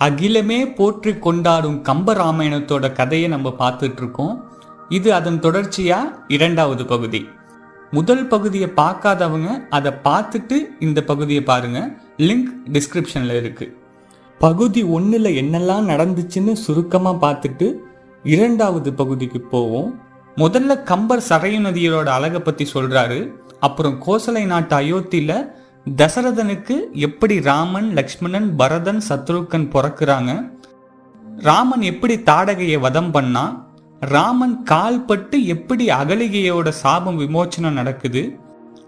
அகிலமே போற்றி கொண்டாடும் கம்பராமாயணத்தோட கதையை நம்ம பார்த்துட்டு இருக்கோம் இது அதன் தொடர்ச்சியா இரண்டாவது பகுதி. முதல் பகுதியை பார்க்காதவங்க அதை பார்த்துட்டு இந்த பகுதியை பாருங்க. லிங்க் டிஸ்கிரிப்ஷன்ல இருக்கு. பகுதி ஒன்றில் என்னெல்லாம் நடந்துச்சுன்னு சுருக்கமாக பார்த்துட்டு இரண்டாவது பகுதிக்கு போவோம். முதல்ல கம்பர் சரையு நதியரோட அழகை பற்றி சொல்கிறாரு அப்புறம் கோசலை நாட்டு அயோத்தியில் தசரதனுக்கு எப்படி ராமன் லக்ஷ்மணன் பரதன் சத்ருக்கன் பிறக்குறாங்க? ராமன் எப்படி தாடகையை வதம் பண்ணா? ராமன் கால்பட்டு எப்படி அகலிகையோட சாபம் விமோச்சனம் நடக்குது?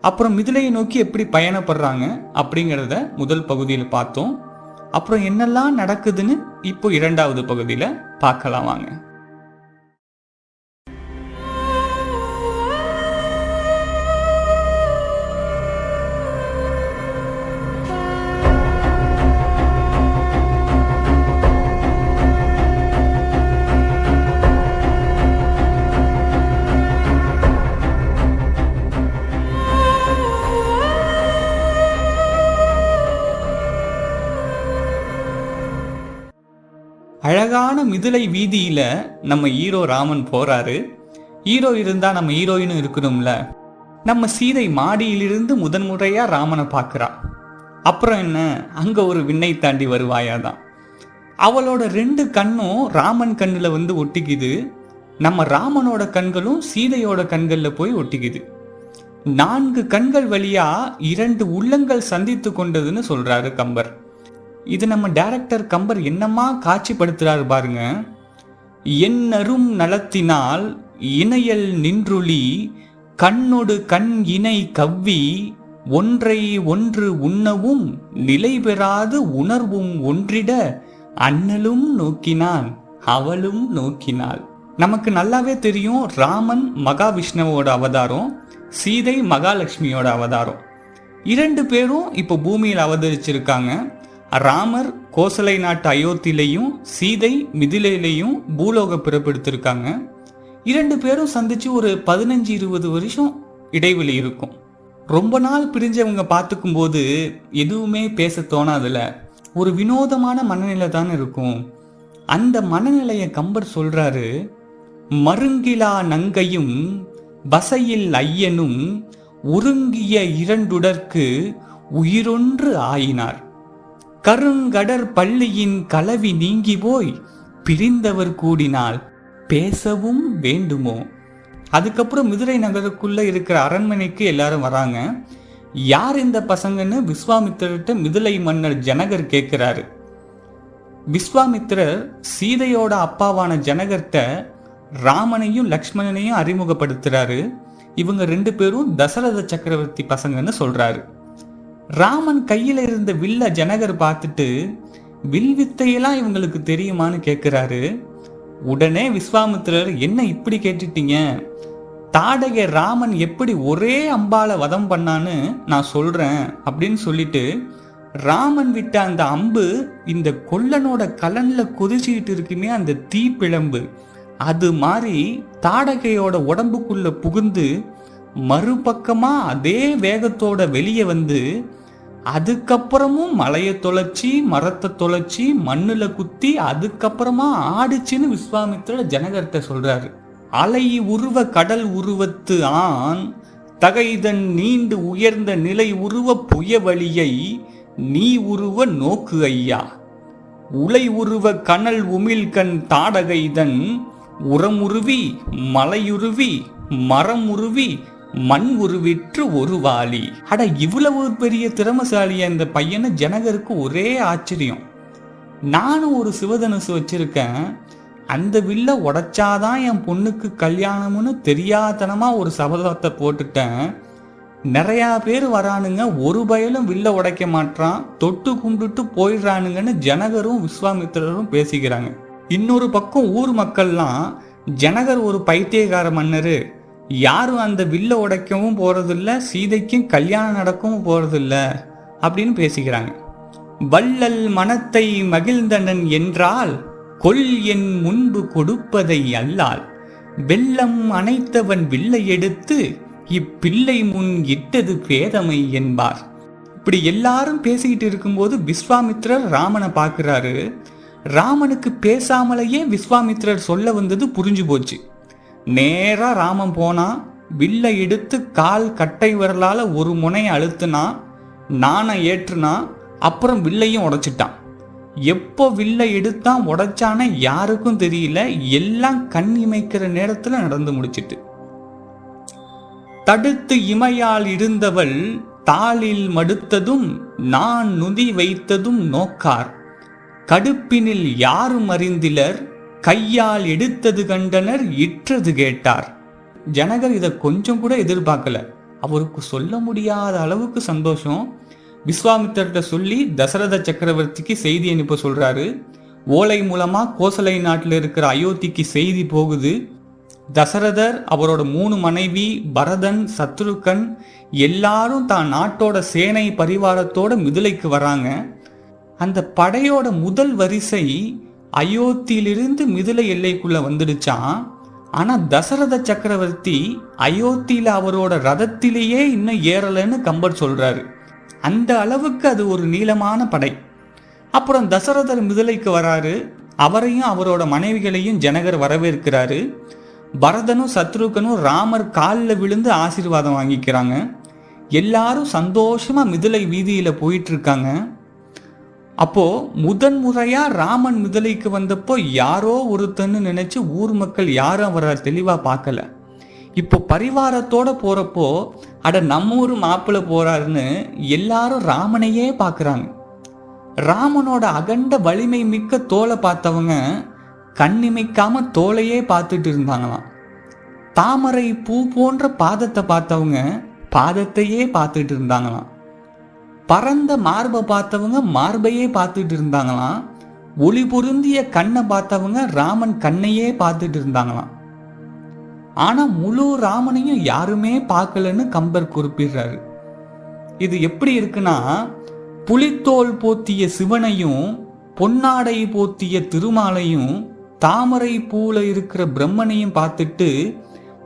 அப்புறம் மிதிலையை நோக்கி எப்படி பயணப்படுறாங்க? அப்படிங்கிறத முதல் பகுதியில் பார்த்தோம். அப்புறம் என்னெல்லாம் நடக்குதுன்னு இப்போ இரண்டாவது பகுதியில் பார்க்கலாம் வாங்க. அழகான மிதிலை வீதியில நம்ம ஹீரோ ராமன் போறாரு. ஹீரோ இருந்தா நம்ம ஹீரோயினும் இருக்கணும்ல. நம்ம சீதை மாடியிலிருந்து முதன்முறையாக ராமனை பார்க்குறா. அப்புறம் என்ன? அங்க ஒரு விண்ணை தாண்டி வருவாயாதான் அவளோட ரெண்டு கண்ணும் ராமன் கண்ணுல வந்து ஒட்டிக்குது. நம்ம ராமனோட கண்களும் சீதையோட கண்கள்ல போய் ஒட்டிக்குது. நான்கு கண்கள் வழியா இரண்டு உள்ளங்கள் சந்தித்து கொண்டதுன்னு சொல்றாரு கம்பர். இது நம்ம டைரக்டர் கம்பர் என்னமா காட்சிப்படுத்துகிறார் பாருங்க. என்னரும் நலத்தினால் இணையல் நின்றுளி கண்ணொடு கண் இணை கவ்வி ஒன்றை ஒன்று உண்ணவும் நிலை பெறாது உணர்வும் ஒன்றிட அண்ணலும் நோக்கினான் அவளும் நோக்கினாள். நமக்கு நல்லாவே தெரியும் ராமன் மகாவிஷ்ணுவோட அவதாரம் சீதை மகாலட்சுமியோட அவதாரம். இரண்டு பேரும் இப்போ பூமியில் அவதரிச்சிருக்காங்க. ராமர் கோசலை நாட்டு அயோத்தியிலையும் சீதை மிதிலையிலையும் பூலோக பிறப்பெடுத்திருக்காங்க. இரண்டு பேரும் சந்திச்சு ஒரு பதினஞ்சு இருபது வருஷம் இடைவெளி இருக்கும். ரொம்ப நாள் பிரிஞ்சவங்க பார்த்துக்கும் போது எதுவுமே பேச தோணாதுல ஒரு வினோதமான மனநிலை தான் இருக்கும். அந்த மனநிலையை கம்பர் சொல்றாரு மருங்கிலா நங்கையும் வசையில் ஐயனும் ஒருங்கிய இரண்டுடற்கு உயிரொன்று ஆயினார். கருங்கடற் பள்ளியின் கலவி நீங்கி போய் பிரிந்தவர் கூடினால் பேசவும் வேண்டுமோ? அதுக்கப்புறம் மதுரை நகருக்குள்ள இருக்கிற அரண்மனைக்கு எல்லாரும் வராங்க. யார் இந்த பசங்கன்னு விஸ்வாமித்திரர்கிட்ட மிதிலை மன்னர் ஜனகர் கேட்கிறாரு. விஸ்வாமித்திரர் சீதையோட அப்பாவான ஜனகர்கிட்ட ராமனையும் லக்ஷ்மணனையும் அறிமுகப்படுத்துறாரு. இவங்க ரெண்டு பேரும் தசரத சக்கரவர்த்தி பசங்கன்னு சொல்றாரு. ராமன் கையில் இருந்த வில்ல ஜனகர் பார்த்துட்டு வில் வித்தையெல்லாம் இவங்களுக்கு தெரியுமான்னு கேட்குறாரு உடனே விஸ்வாமித்திரர் என்ன இப்படி கேட்டுட்டீங்க? தாடகை ராமன் எப்படி ஒரே அம்பால வதம் பண்ணான்னு நான் சொல்றேன் அப்படின்னு சொல்லிட்டு ராமன் விட்ட அந்த அம்பு இந்த கொல்லனோட கலன்ல கொதிச்சுக்கிட்டு இருக்குமே அந்த தீப்பிழம்பு. அது மாதிரி தாடகையோட உடம்புக்குள்ள புகுந்து மறுபக்கமா அதே வேகத்தோட வெளியே வந்து அதுக்கப்புறமும் மலையை தொலைச்சி மரத்தை தொலைச்சி மண்ணுல குத்தி அதுக்கப்புறமா ஆடுச்சுன்னு விஸ்வாமித்திர ஜனகர்கிட்ட சொல்றாரு. அலை உருவ கடல் உருவத்து ஆண் தகைதன் நீண்டு உயர்ந்த நிலை உருவ புயவழியை நீ உருவ நோக்கு ஐயா. உலை உருவ கனல் உமிழ்கண் தாடகைதன் உரமுருவி மலையுருவி மரம் உருவி மண் உருவிற்று ஒரு வாளி அட இவ்வளவு பெரிய திறமசாலியா இந்த பையனை? ஜனகருக்கு ஒரே ஆச்சரியம். நானும் ஒரு சிவதனுசு வச்சிருக்கேன். அந்த வில்ல உடைச்சாதான் என் பொண்ணுக்கு கல்யாணம்னு தெரியாதனமா ஒரு சபதத்தை போட்டுட்டேன். நிறையா பேர் வரானுங்க. ஒரு பயலும் வில்ல உடைக்க மாட்டான் தொட்டு கும்பிட்டு போயிடுறானுங்கன்னு ஜனகரும் விஸ்வாமித்திரரும் பேசிக்கிறாங்க. இன்னொரு பக்கம் ஊர் மக்கள்லாம் ஜனகர் ஒரு பைத்தியகார மன்னர். யாரும் அந்த வில்லை உடைக்கவும் போகிறதில்ல சீதைக்கும் கல்யாணம் நடக்கவும் போகிறதில்ல அப்படின்னு பேசிக்கிறாங்க. வள்ளல் மனத்தை மகிழ்ந்தனன் என்றால் கொல் என் முன்பு கொடுப்பதை அல்லால். வெள்ளம் அணைத்தவன் வில்லை எடுத்து இப்பிள்ளை முன் இட்டது பேதமை என்பார். இப்படி எல்லாரும் பேசிக்கிட்டு இருக்கும்போது விஸ்வாமித்ரர் ராமனை பார்க்குறாரு. ராமனுக்கு பேசாமலேயே விஸ்வாமித்ரர் சொல்ல வந்தது புரிஞ்சு போச்சு. நேராக ராமன் போனால் வில்லை எடுத்து கால் கட்டை விரலால் ஒரு முனையை அழுத்துனா நாணை ஏற்றுனா அப்புறம் வில்லையும் உடைச்சிட்டான். எப்போ வில்லை எடுத்தான் உடைச்சானே யாருக்கும் தெரியல எல்லாம் கண் இமைக்கிற நேரத்தில் நடந்து முடிச்சிட்டு. தடுத்து இமையால் இருந்தவள் தாளில் மடுத்ததும் நான் நுதி வைத்ததும் நோக்கார். கடுப்பினில் யாரும் அறிந்திலர் கையால் எடுத்தது கண்டனர் இற்றது கேட்டார். ஜனகர் இதை கொஞ்சம் கூட எதிர்பார்க்கல. அவருக்கு சொல்ல முடியாத அளவுக்கு சந்தோஷம். விஸ்வாமித்தர்கிட்ட சொல்லி தசரத சக்கரவர்த்திக்கு செய்தி அனுப்ப சொல்றாரு. ஓலை மூலமா கோசலை நாட்டில் இருக்கிற அயோத்திக்கு செய்தி போகுது. தசரதர் அவரோட மூணு மனைவி பரதன் சத்ருகன் எல்லாரும் தான் நாட்டோட சேனை பரிவாரத்தோட மிதிலைக்கு வராங்க. அந்த படையோட முதல் வரிசை அயோத்தியிலிருந்து மிதிலை எல்லைக்குள்ளே வந்துடுச்சான் ஆனால் தசரத சக்கரவர்த்தி அயோத்தியில் அவரோட ரதத்திலேயே இன்னும் ஏறலைன்னு கம்பர் சொல்கிறாரு அந்த அளவுக்கு அது ஒரு நீளமான படை. அப்புறம் தசரதர் மிதிலைக்கு வராரு. அவரையும் அவரோட மனைவிகளையும் ஜனகர் வரவேற்கிறாரு. பரதனும் சத்ருகனும் ராமர் காலில் விழுந்து ஆசீர்வாதம் வாங்கிக்கிறாங்க. எல்லாரும் சந்தோஷமாக மிதிலை வீதியில் போயிட்டு இருக்காங்க. அப்போ முதன் முறையா ராமன் முதலைக்கு வந்தப்போ யாரோ ஒருத்தன்னு நினைச்சு ஊர் மக்கள் யாரும் அவரை தெளிவா பார்க்கல. இப்போ பரிவாரத்தோட போறப்போ அட நம்ம ஊர் மாப்பிள்ள போறாருன்னு எல்லாரும் ராமனையே பார்க்குறாங்க ராமனோட அகண்ட வலிமை மிக்க தோலை பார்த்தவங்க கண்ணிமைக்காம தோலையே பார்த்துட்டு இருந்தாங்களாம். தாமரை பூ போன்ற பாதத்தை பார்த்தவங்க பாதத்தையே பார்த்துட்டு இருந்தாங்களாம். பரந்த மார்பை பார்த்தவங்க மார்பையே பார்த்துட்டு இருந்தாங்களாம். ஒளி பொருந்திய கண்ணை பார்த்தவங்க ராமன் கண்ணையே பார்த்துட்டு இருந்தாங்களாம். ஆனா முழு ராமனையும் யாருமே பார்க்கலன்னு கம்பர் குறிப்பிடுறாரு. இது எப்படி இருக்குன்னா புலித்தோல் போத்திய சிவனையும் பொன்னாடை போத்திய திருமாலையும் தாமரை பூல இருக்கிற பிரம்மனையும் பார்த்துட்டு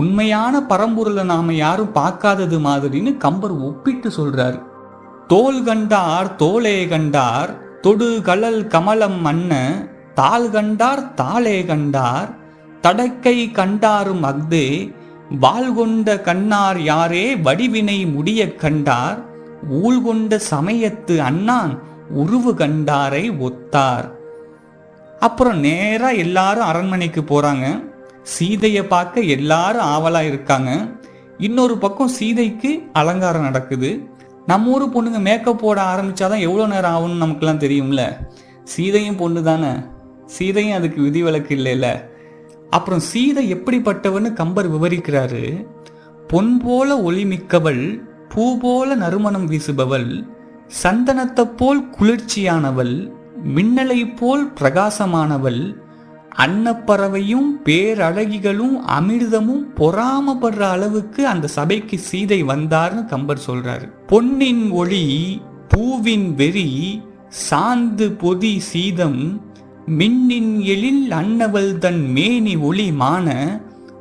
உண்மையான பரம்பொருளை நாம யாரும் பார்க்காதது மாதிரின்னு கம்பர் ஒப்பிட்டு சொல்றாரு. தோல் கண்டார் தோலே கண்டார் தொடு கலல் கமலம் மன்ன தாள் கண்டார் தாளே கண்டார் தடக்கை கண்டாரும் அஃதே வாள் கொண்ட கண்ணார் யாரே வடிவினை முடிய கண்டார் ஊழ்கொண்ட சமயத்து அண்ணான் உருவு கண்டாரை ஒத்தார். அப்புறம் நேரா எல்லாரும் அரண்மனைக்கு போறாங்க. சீதையை பார்க்க எல்லாரும் ஆவலா இருக்காங்க. இன்னொரு பக்கம் சீதைக்கு அலங்காரம் நடக்குது. நம்ம ஊர் பொண்ணுங்க மேக்கப் போட ஆரம்பிச்சாதான் எவ்வளோ நேரம் ஆகும்னு நமக்குலாம் தெரியும்ல? சீதையும் பொண்ணு தானே? சீதையும் அதுக்கு விதிவிலக்கு இல்லைல்ல? அப்புறம் சீதை எப்படிப்பட்டவன்னு கம்பர் விவரிக்கிறாரு. பொன் போல ஒளிமிக்கவள் பூ போல நறுமணம் வீசுபவள் சந்தனத்தை போல் குளிர்ச்சியானவள் மின்னலை போல் பிரகாசமானவள் அன்னப்பறவையும் பேரழகிகளும் அமிர்தமும் பொறாமப்படுற அளவுக்கு அந்த சபைக்கு சீதை வந்தார்னு கம்பர் சொல்றாரு. பொன்னின் ஒளி பூவின் வெறி சாந்து பொதி சீதம் மின்னின் எழில் அன்னவள் தன் மேனி ஒளி மான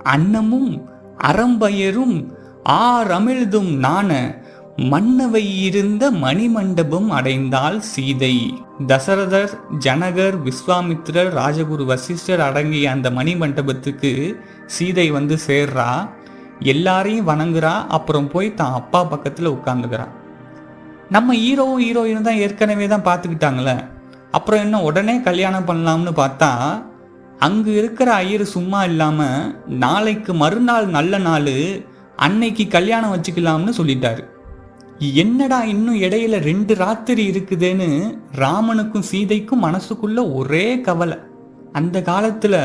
அன்னமும் அறம்பயரும் ஆரமிழ்தும் நாண மன்னவை இருந்த மணிமண்டபம் அடைந்தாள் சீதை. தசரதர் ஜனகர் விஸ்வாமித்ரர் ராஜகுரு வசிஷ்டர் அடங்கிய அந்த மணிமண்டபத்துக்கு சீதை வந்து சேர்றா. எல்லாரையும் வணங்குறா. அப்புறம் போய் தான் அப்பா பக்கத்தில் உட்காந்துக்கிறா நம்ம ஹீரோவும் ஹீரோயினும் தான் ஏற்கனவே தான் பார்த்துக்கிட்டாங்களே. அப்புறம் என்ன உடனே கல்யாணம் பண்ணலாம்னு பார்த்தா அங்கு இருக்கிற ஐயர் சும்மா இல்லாம நாளைக்கு மறுநாள் நல்ல நாள் அன்னைக்கு கல்யாணம் வச்சுக்கலாம்னு சொல்லிட்டாரு. என்னடா இன்னும் இடையில ரெண்டு ராத்திரி இருக்குதுன்னு ராமனுக்கும் சீதைக்கும் மனசுக்குள்ள ஒரே கவலை. அந்த காலத்துல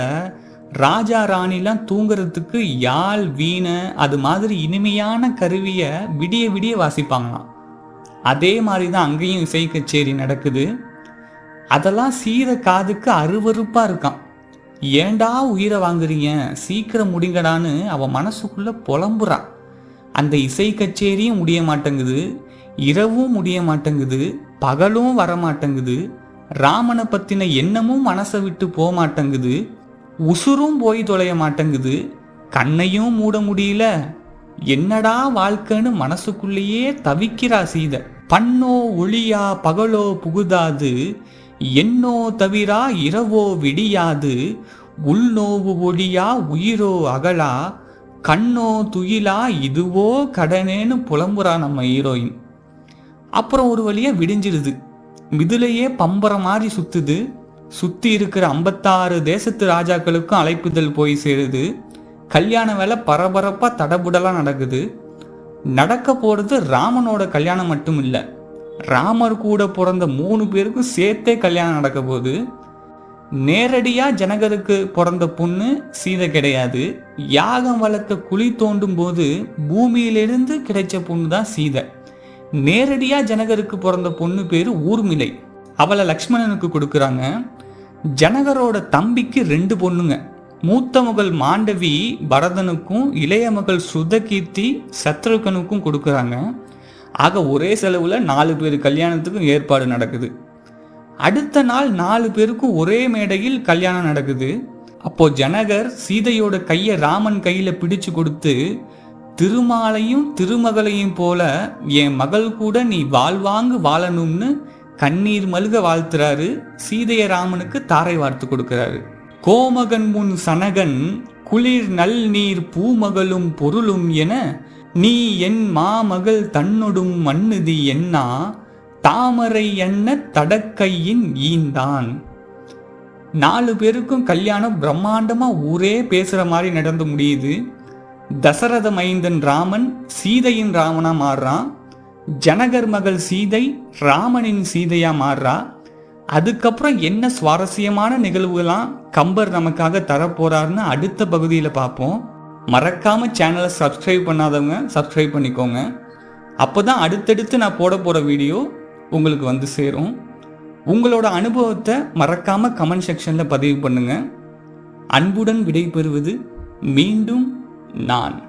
ராஜா ராணிலாம் தூங்குறதுக்கு யாழ் வீணை அது மாதிரி இனிமையான கருவியை விடிய விடிய வாசிப்பாங்களாம். அதே மாதிரி தான் அங்கேயும் இசை கச்சேரி நடக்குது. அதெல்லாம் சீதை காதுக்கு அருவறுப்பாக இருக்கான் ஏண்டா உயிரை வாங்குறீங்க? சீக்கிரம் முடிங்கடான்னு அவன் மனசுக்குள்ள புலம்புறான். அந்த இசை கச்சேரியும் முடிய மாட்டேங்குது இரவும் முடிய மாட்டேங்குது பகலும் வர மாட்டேங்குது ராமனை பற்றின எண்ணமும் மனசை விட்டு போக மாட்டேங்குது உசுரும் போய் தொலைய மாட்டேங்குது கண்ணையும் மூட முடியல. என்னடா வாழ்க்கைன்னு மனசுக்குள்ளேயே தவிக்கிறா சீத. பண்ணோ ஒளியா பகலோ புகுதாது என்னோ தவிரா இரவோ விடியாது உள்நோவு ஒளியா உயிரோ அகலா கண்ணோ துயிலா இதுவோ கடனேன்னு புலம்புறா நம்ம ஹீரோயின் அப்புறம் ஒரு வழியா விடிஞ்சிருது. மிதுலையே பம்பர மாதிரி சுத்துது. சுத்தி இருக்கிற ஐம்பத்தாறு தேசத்து ராஜாக்களுக்கும் அழைப்புதல் போய் சேருது. கல்யாண வேலை பரபரப்பா தடபுடலாக நடக்குது. நடக்க போறது ராமனோட கல்யாணம் மட்டும் இல்லை. ராமர் கூட பிறந்த மூணு பேருக்கும் சேர்த்தே கல்யாணம் நடக்க போகுது. நேரடியா ஜனகருக்கு பிறந்த பொண்ணு சீதை கிடையாது. யாகம் வளர்க்க குழி தோண்டும் போது பூமியிலிருந்து கிடைச்ச பொண்ணு தான் சீதை. நேரடியா ஜனகருக்கு பிறந்த பொண்ணு பேரு ஊர்மிளை. அவளை லக்ஷ்மணனுக்கு கொடுக்குறாங்க. ஜனகரோட தம்பிக்கு ரெண்டு பொண்ணுங்க. மூத்த மகள் மாண்டவி பரதனுக்கும் இளைய மகள் சுதகீர்த்தி சத்ருகனுக்கும் கொடுக்குறாங்க. ஆக ஒரே செலவுல நாலு பேர் கல்யாணத்துக்கும் ஏற்பாடு நடக்குது. அடுத்த நாள் நாலு பேருக்கும் ஒரே மேடையில் கல்யாணம் நடக்குது. அப்போ ஜனகர் சீதையோட கையை ராமன் கையில பிடிச்சு கொடுத்து திருமாலையும் திருமகளையும் போல என் மகள் கூட நீ வாழ்வாங்கு வாழணும்னு கண்ணீர் மல்க வாழ்த்துறாரு. சீதைய ராமனுக்கு தாரை வார்த்து கொடுக்கிறாரு. கோமகன் முன் சனகன் குளிர் நல் நீர் பூமகளும் பொருளும் என நீ என் மாமகள் தன்னொடும் மண்ணுதி என்னா தாமரை எண்ண தடக்கையின் ஈந்தான். நாலு பேருக்கும் கல்யாணம் பிரம்மாண்டமா ஊரே பேசுற மாதிரி நடந்து முடியுது. தசரத மைந்தன் ராமன் சீதையின் ராமனா மாறுறான். ஜனகர் மகள் சீதை ராமனின் சீதையா மாறுறா அதுக்கப்புறம் என்ன சுவாரஸ்யமான நிகழ்வுகளாம் கம்பர் நமக்காக தரப்போறாருன்னு அடுத்த பகுதியில் பார்ப்போம். மறக்காம சேனலை சப்ஸ்கிரைப் பண்ணாதவங்க சப்ஸ்கிரைப் பண்ணிக்கோங்க. அப்போ தான் அடுத்தடுத்து நான் போட போகிற வீடியோ உங்களுக்கு வந்து சேரும். உங்களோட அனுபவத்தை மறக்காம கமெண்ட் செக்ஷன்ல பதிவு பண்ணுங்க. அன்புடன் விடை பெறுவது மீண்டும் நான்.